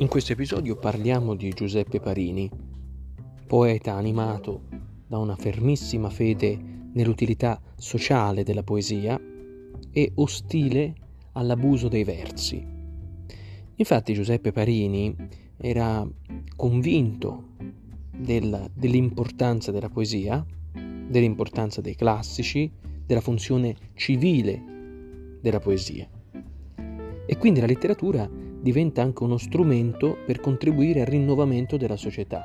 In questo episodio parliamo di Giuseppe Parini, poeta animato da una fermissima fede nell'utilità sociale della poesia e ostile all'abuso dei versi. Infatti Giuseppe Parini era convinto della, dell'importanza della poesia, dell'importanza dei classici, della funzione civile della poesia. E quindi la letteratura diventa anche uno strumento per contribuire al rinnovamento della società,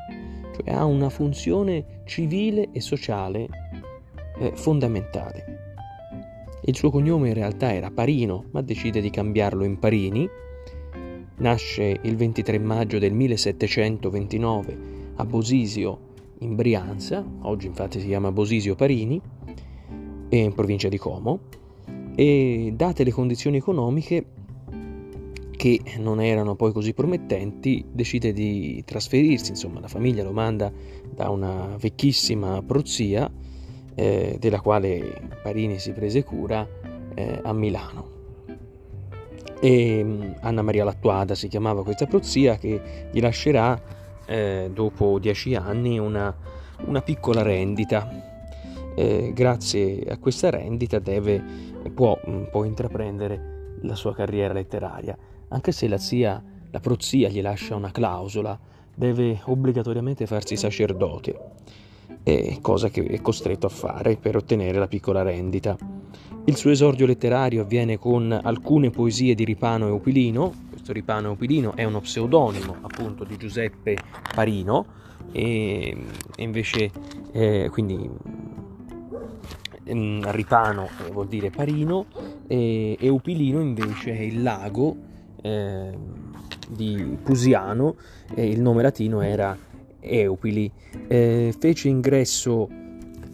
cioè ha una funzione civile e sociale eh, fondamentale. Il suo cognome in realtà era Parino, ma decide di cambiarlo in Parini. Nasce il 23 maggio del 1729 a Bosisio in Brianza, oggi infatti si chiama Bosisio Parini, in provincia di Como, e date le condizioni economiche che non erano poi così promettenti, decide di trasferirsi, insomma la famiglia lo manda da una vecchissima prozia eh, della quale Parini si prese cura eh, a Milano. E mm, Anna Maria Lattuada si chiamava questa prozia che gli lascerà eh, dopo dieci anni una, una piccola rendita. Eh, grazie a questa rendita deve, può mm, poi intraprendere la sua carriera letteraria anche se la zia, la prozia gli lascia una clausola, deve obbligatoriamente farsi sacerdote, cosa che è costretto a fare per ottenere la piccola rendita. Il suo esordio letterario avviene con alcune poesie di Ripano e Upilino, questo Ripano e Upilino è uno pseudonimo appunto di Giuseppe Parino, e, invece eh, quindi mm, Ripano eh, vuol dire Parino e, e Upilino invece è il lago eh, di Pusiano, eh, il nome latino era Eupili. Eh, fece ingresso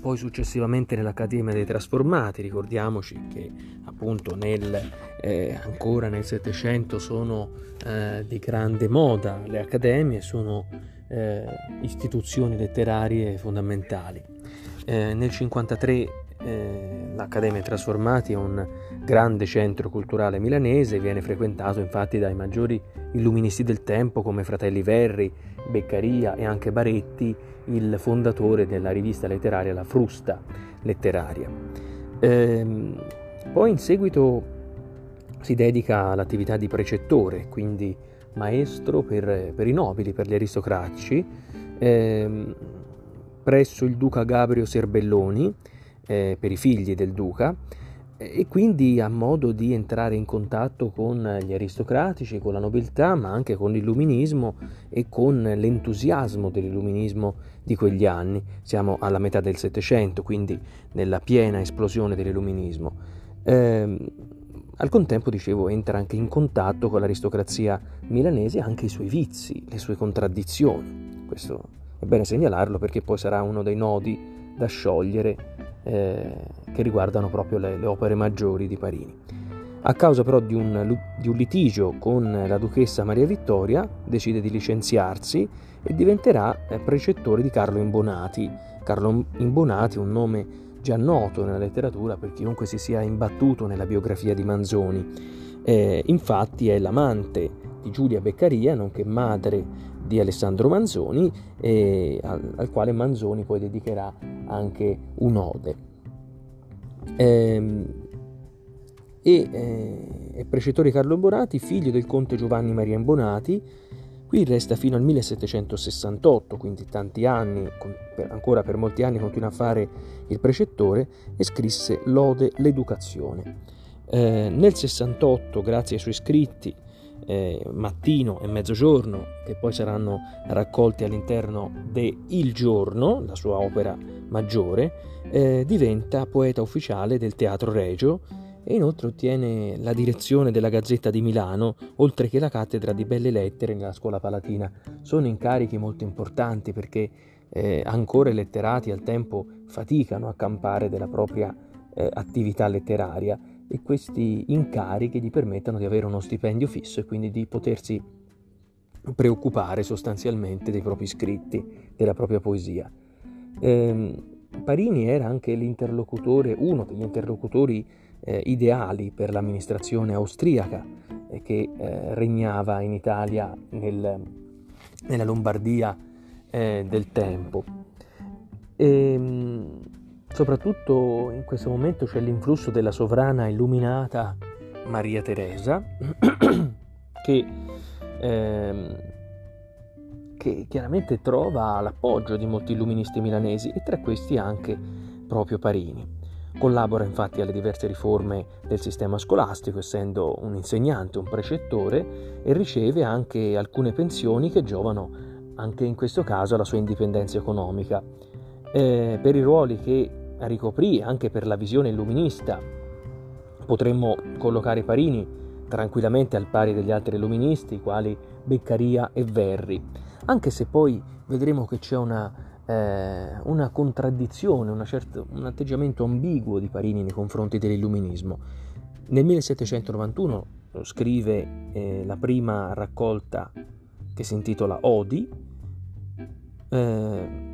poi successivamente nell'Accademia dei Trasformati, ricordiamoci che appunto nel, eh, ancora nel Settecento sono eh, di grande moda le accademie, sono eh, istituzioni letterarie fondamentali. nel 1953 eh, L'Accademia Trasformati è un grande centro culturale milanese, viene frequentato infatti dai maggiori illuministi del tempo come Fratelli Verri, Beccaria e anche Baretti, il fondatore della rivista letteraria La Frusta Letteraria. Eh, poi in seguito si dedica all'attività di precettore, quindi maestro per, per i nobili, per gli aristocratici, eh, presso il duca Gabrio Serbelloni, eh, per i figli del duca e quindi ha modo di entrare in contatto con gli aristocratici, con la nobiltà, ma anche con l'illuminismo e con l'entusiasmo dell'illuminismo di quegli anni. Siamo alla metà del Settecento, quindi nella piena esplosione dell'illuminismo. Eh, al contempo, dicevo, entra anche in contatto con l'aristocrazia milanese anche i suoi vizi, le sue contraddizioni. Questo è bene segnalarlo perché poi sarà uno dei nodi da sciogliere eh, che riguardano proprio le, le, opere maggiori di Parini. A causa però di un, di un litigio con la duchessa Maria Vittoria, decide di licenziarsi e diventerà eh, precettore di Carlo Imbonati. Carlo Imbonati è un nome già noto nella letteratura per chiunque si sia imbattuto nella biografia di Manzoni. Eh, infatti è l'amante di Giulia Beccaria, nonché madre di Alessandro Manzoni, al, al, quale Manzoni poi dedicherà anche un'ode. Eh, e eh, è precettore Carlo Bonati, figlio del conte Giovanni Maria Imbonati, qui resta fino al 1768, quindi tanti anni, ancora per molti anni continua a fare il precettore e scrisse Lode l'educazione. Eh, nel 68, grazie ai suoi scritti, eh, mattino e mezzogiorno, che poi saranno raccolti all'interno de Il Giorno, la sua opera maggiore, eh, diventa poeta ufficiale del Teatro Regio e inoltre ottiene la direzione della Gazzetta di Milano, oltre che la cattedra di Belle Lettere nella Scuola Palatina. Sono incarichi molto importanti perché eh, ancora i letterati al tempo faticano a campare della propria eh, attività letteraria e questi incarichi gli permettono di avere uno stipendio fisso e quindi di potersi preoccupare sostanzialmente dei propri scritti, della propria poesia. Eh, Parini era anche l'interlocutore, uno degli interlocutori eh, ideali per l'amministrazione austriaca che eh, regnava in Italia nel, nella Lombardia eh, del tempo. E, ehm, soprattutto in questo momento c'è l'influsso della sovrana illuminata Maria Teresa, che, ehm, che chiaramente trova l'appoggio di molti illuministi milanesi e tra questi anche proprio Parini. Collabora infatti alle diverse riforme del sistema scolastico, essendo un insegnante, un precettore, e riceve anche alcune pensioni che giovano anche in questo caso alla sua indipendenza economica. Eh, per i ruoli che ricoprì, anche per la visione illuminista, potremmo collocare Parini tranquillamente al pari degli altri illuministi, quali Beccaria e Verri, anche se poi vedremo che c'è una, eh, una contraddizione, una certa, un atteggiamento ambiguo di Parini nei confronti dell'illuminismo. Nel 1791 scrive eh, la prima raccolta che si intitola Odi, eh,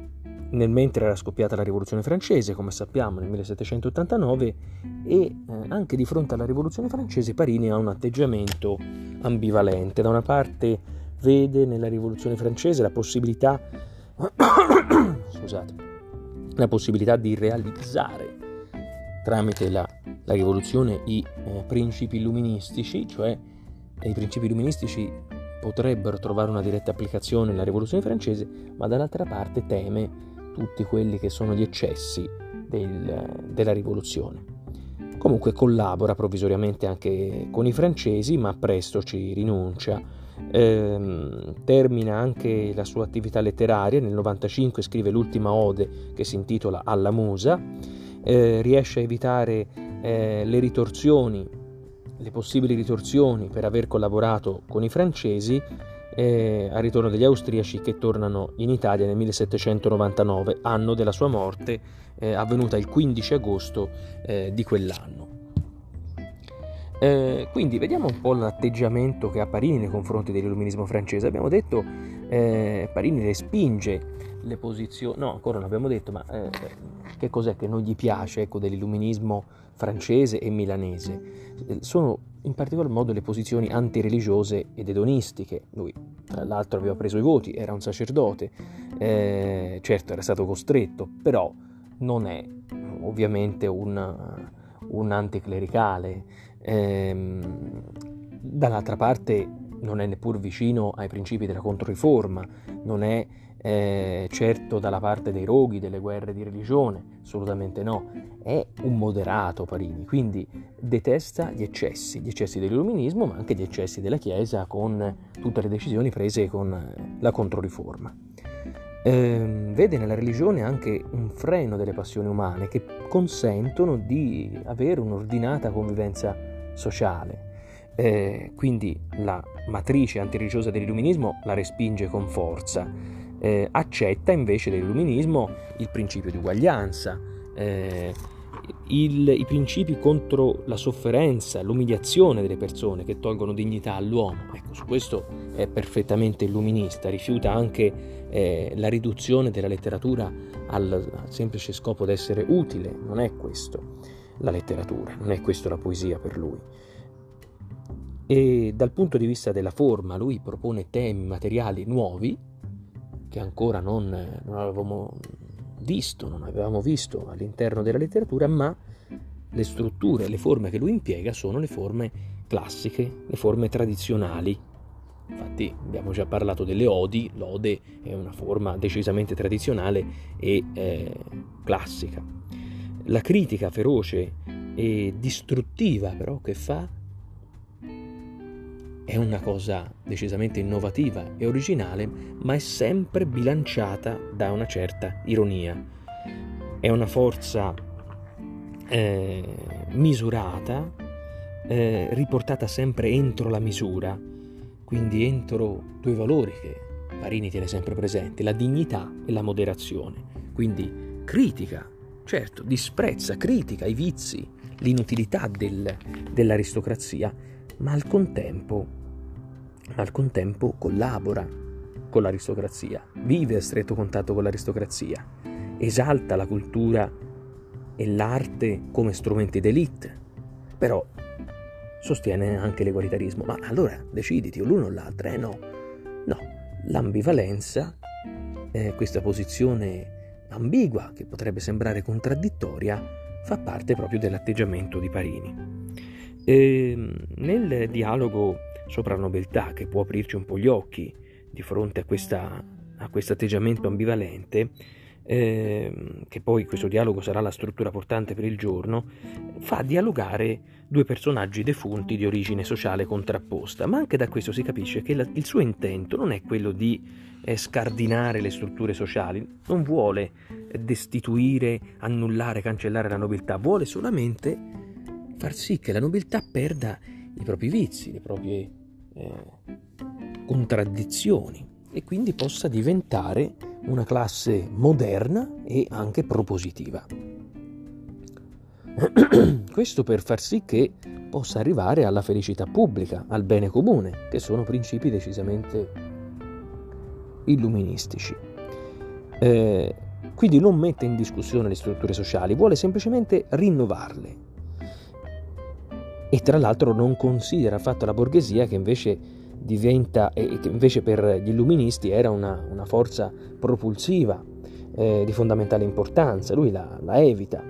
nel mentre era scoppiata la rivoluzione francese, come sappiamo nel 1789, e eh, anche di fronte alla rivoluzione francese Parini ha un atteggiamento ambivalente. Da una parte vede nella rivoluzione francese la possibilità, scusate, la possibilità di realizzare tramite la, la rivoluzione i eh, principi illuministici, cioè i principi illuministici potrebbero trovare una diretta applicazione nella rivoluzione francese, ma dall'altra parte teme tutti quelli che sono gli eccessi del, della rivoluzione. Comunque collabora provvisoriamente anche con i francesi, ma presto ci rinuncia. Ehm, termina anche la sua attività letteraria, nel 95 scrive l'ultima ode che si intitola Alla Musa, eh, riesce a evitare eh, le ritorsioni le possibili ritorsioni per aver collaborato con i francesi eh, al ritorno degli austriaci che tornano in Italia nel 1799, anno della sua morte, eh, avvenuta il 15 agosto eh, di quell'anno. Eh, quindi vediamo un po' l'atteggiamento che ha Parini nei confronti dell'illuminismo francese. Abbiamo detto eh, Parini respinge le posizioni, no ancora non abbiamo detto, ma eh, che cos'è che non gli piace ecco, dell'illuminismo francese e milanese? Sono in particolar modo le posizioni antireligiose ed edonistiche. Lui, tra l'altro, aveva preso i voti, era un sacerdote, eh, certo era stato costretto, però non è ovviamente un, un anticlericale. Eh, dall'altra parte non è neppur vicino ai principi della Controriforma, non è eh, certo dalla parte dei roghi, delle guerre di religione, assolutamente no, è un moderato Parini, quindi detesta gli eccessi, gli eccessi dell'illuminismo, ma anche gli eccessi della Chiesa con tutte le decisioni prese con la Controriforma. Eh, vede nella religione anche un freno delle passioni umane che consentono di avere un'ordinata convivenza sociale. Eh, quindi la matrice antireligiosa dell'illuminismo la respinge con forza eh, accetta invece dell'illuminismo il principio di uguaglianza, eh, il, i principi contro la sofferenza, l'umiliazione delle persone che tolgono dignità all'uomo. Ecco, su questo è perfettamente illuminista, rifiuta anche eh, la riduzione della letteratura al, semplice scopo di essere utile, non è questo la letteratura, non è questo la poesia per lui. E dal punto di vista della forma, lui propone temi materiali nuovi, che ancora non, non avevamo visto, non avevamo visto all'interno della letteratura, ma le strutture, le forme che lui impiega sono le forme classiche, le forme tradizionali. Infatti abbiamo già parlato delle odi, l'ode è una forma decisamente tradizionale e eh, classica. La critica feroce e distruttiva però che fa è una cosa decisamente innovativa e originale, ma è sempre bilanciata da una certa ironia. È una forza eh, misurata, eh, riportata sempre entro la misura, quindi entro due valori che Parini tiene sempre presenti, la dignità e la moderazione. Quindi critica, certo, disprezza, critica i vizi, l'inutilità del, dell'aristocrazia, ma al contempo, al contempo collabora con l'aristocrazia, vive a stretto contatto con l'aristocrazia, esalta la cultura e l'arte come strumenti d'élite, però sostiene anche l'egualitarismo. Ma allora deciditi, o l'uno o l'altra, eh no. No, l'ambivalenza, eh, questa posizione ambigua che potrebbe sembrare contraddittoria, fa parte proprio dell'atteggiamento di Parini. E, ehm, nel dialogo sopra la nobiltà, che può aprirci un po' gli occhi di fronte a, questa, a questo atteggiamento ambivalente, eh, che poi questo dialogo sarà la struttura portante per il giorno, fa dialogare due personaggi defunti di origine sociale contrapposta, ma anche da questo si capisce che la, il suo intento non è quello di eh, scardinare le strutture sociali, non vuole destituire, annullare, cancellare la nobiltà, vuole solamente far sì che la nobiltà perda i propri vizi, le proprie eh, contraddizioni e quindi possa diventare una classe moderna e anche propositiva. Questo per far sì che possa arrivare alla felicità pubblica, al bene comune, che sono principi decisamente illuministici. Eh, quindi non mette in discussione le strutture sociali, vuole semplicemente rinnovarle. E tra l'altro non considera affatto la borghesia che invece diventa, e che invece per gli illuministi era una, una forza propulsiva eh, di fondamentale importanza, lui la, la evita,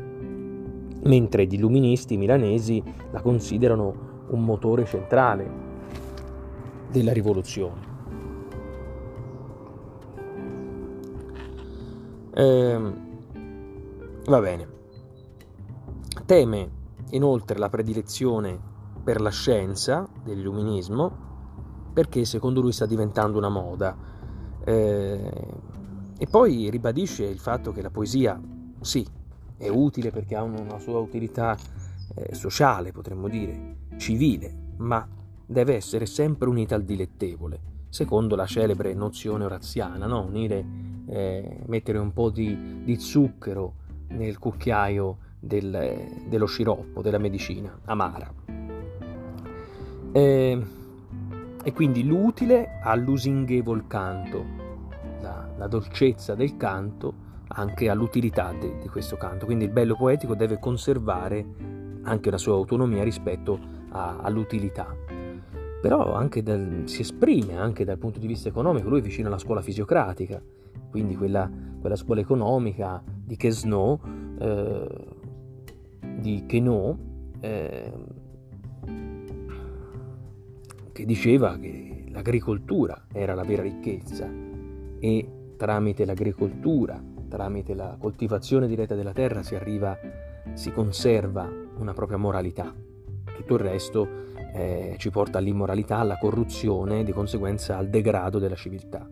mentre gli illuministi milanesi la considerano un motore centrale della rivoluzione. Eh, va bene. Teme inoltre la predilezione per la scienza dell'illuminismo perché secondo lui sta diventando una moda. Eh, e poi ribadisce il fatto che la poesia, sì, è utile perché ha una sua utilità eh, sociale, potremmo dire, civile, ma deve essere sempre unita al dilettevole, secondo la celebre nozione oraziana, no? Unire, eh, mettere un po' di, di zucchero nel cucchiaio del, dello sciroppo, della medicina amara. Eh, e quindi l'utile ha lusinghevol canto, la, la, dolcezza del canto anche all'utilità de, di questo canto. Quindi il bello poetico deve conservare anche la sua autonomia rispetto a, all'utilità. Però anche dal, si esprime anche dal punto di vista economico, lui è vicino alla scuola fisiocratica, quindi quella, quella scuola economica di Quesnot, eh, di Queneau, eh, che diceva che l'agricoltura era la vera ricchezza e tramite l'agricoltura, tramite la coltivazione diretta della terra si arriva, si conserva una propria moralità. Tutto il resto eh, ci porta all'immoralità, alla corruzione e di conseguenza al degrado della civiltà.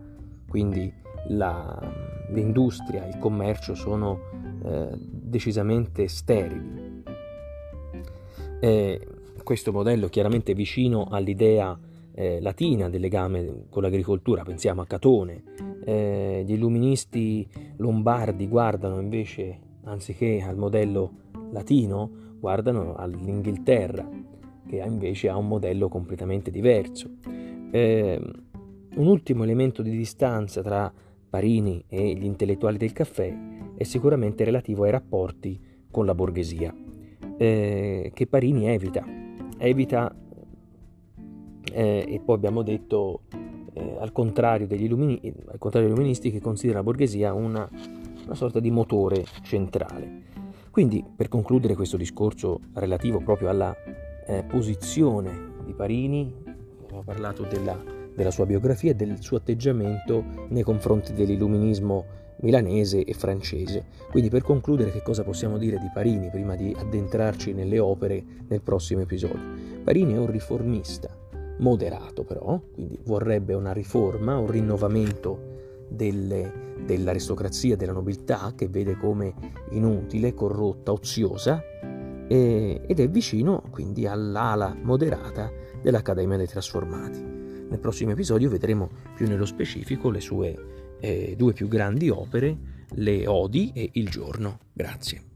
Quindi la, l'industria, il commercio sono eh, decisamente sterili. Eh, questo modello chiaramente vicino all'idea eh, latina del legame con l'agricoltura, pensiamo a Catone. Eh, gli illuministi lombardi guardano invece, anziché al modello latino, guardano all'Inghilterra, che invece ha un modello completamente diverso. Eh, un ultimo elemento di distanza tra Parini e gli intellettuali del caffè è sicuramente relativo ai rapporti con la borghesia, eh, che Parini evita evita, eh, e poi abbiamo detto eh, al, contrario degli illumini, al contrario degli illuministi che considera la borghesia una, una sorta di motore centrale. Quindi per concludere questo discorso relativo proprio alla eh, posizione di Parini, abbiamo parlato della, della sua biografia e del suo atteggiamento nei confronti dell'illuminismo milanese e francese. Quindi per concludere che cosa possiamo dire di Parini prima di addentrarci nelle opere nel prossimo episodio? Parini è un riformista, moderato però, quindi vorrebbe una riforma, un rinnovamento delle, dell'aristocrazia, della nobiltà che vede come inutile, corrotta, oziosa e, ed è vicino quindi all'ala moderata dell'Accademia dei Trasformati. Nel prossimo episodio vedremo più nello specifico le sue eh, due più grandi opere, Le Odi e Il Giorno. Grazie.